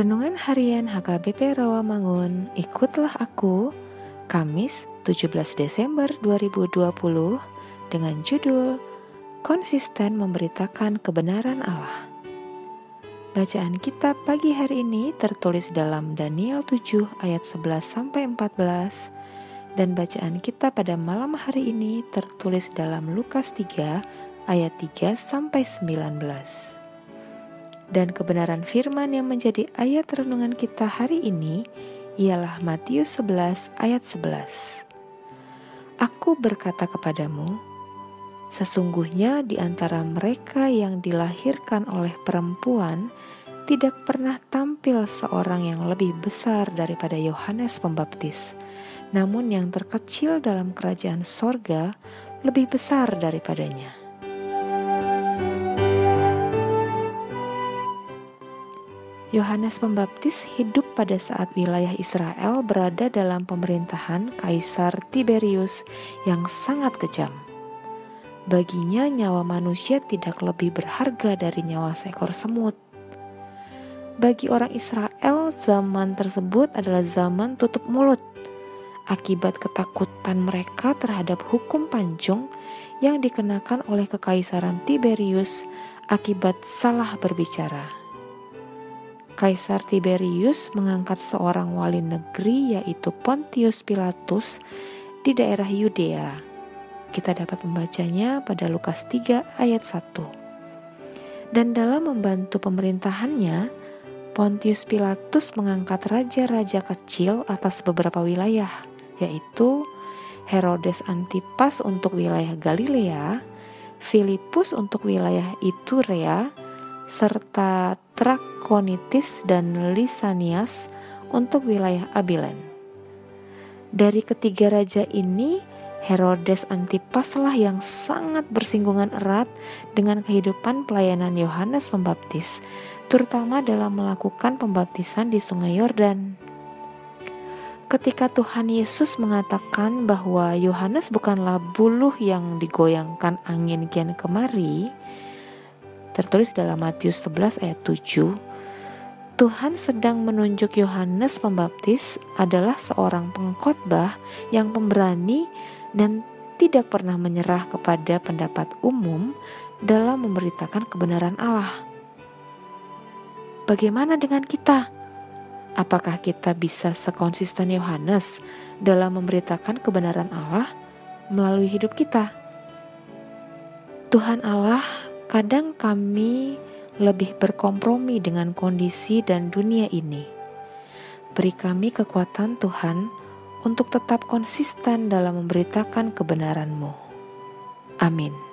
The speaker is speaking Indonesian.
Renungan Harian HKBP Rawamangun, ikutlah aku, Kamis 17 Desember 2020 dengan judul Konsisten Memberitakan Kebenaran Allah. Bacaan kita pagi hari ini tertulis dalam Daniel 7 ayat 11 sampai 14 dan bacaan kita pada malam hari ini tertulis dalam Lukas 3 ayat 3 sampai 19 dan kebenaran firman yang menjadi ayat renungan kita hari ini ialah Matius 11 ayat 11. Aku berkata kepadamu, sesungguhnya di antara mereka yang dilahirkan oleh perempuan tidak pernah tampil seorang yang lebih besar daripada Yohanes Pembaptis. Namun yang terkecil dalam kerajaan sorga lebih besar daripadanya. Yohanes Pembaptis hidup pada saat wilayah Israel berada dalam pemerintahan Kaisar Tiberius yang sangat kejam. Baginya nyawa manusia tidak lebih berharga dari nyawa seekor semut. Bagi orang Israel, zaman tersebut adalah zaman tutup mulut akibat ketakutan mereka terhadap hukum pancung yang dikenakan oleh kekaisaran Tiberius akibat salah berbicara. Kaisar Tiberius mengangkat seorang wali negeri yaitu Pontius Pilatus di daerah Yudea. Kita dapat membacanya pada Lukas 3 ayat 1. Dan dalam membantu pemerintahannya, Pontius Pilatus mengangkat raja-raja kecil atas beberapa wilayah, yaitu Herodes Antipas untuk wilayah Galilea, Filipus untuk wilayah Iturea, serta Trakonitis dan Lisanias untuk wilayah Abilen. Dari ketiga raja ini, Herodes Antipas lah yang sangat bersinggungan erat dengan kehidupan pelayanan Yohanes Pembaptis, terutama dalam melakukan pembaptisan di Sungai Yordan. Ketika Tuhan Yesus mengatakan bahwa Yohanes bukanlah buluh yang digoyangkan angin kian kemari, tertulis dalam Matius 11 ayat 7, Tuhan sedang menunjuk Yohanes Pembaptis adalah seorang pengkhotbah yang pemberani dan tidak pernah menyerah kepada pendapat umum dalam memberitakan kebenaran Allah. Bagaimana dengan kita? Apakah kita bisa sekonsisten Yohanes dalam memberitakan kebenaran Allah melalui hidup kita? Tuhan Allah, kadang kami lebih berkompromi dengan kondisi dan dunia ini. Beri kami kekuatan Tuhan untuk tetap konsisten dalam memberitakan kebenaran-Mu. Amin.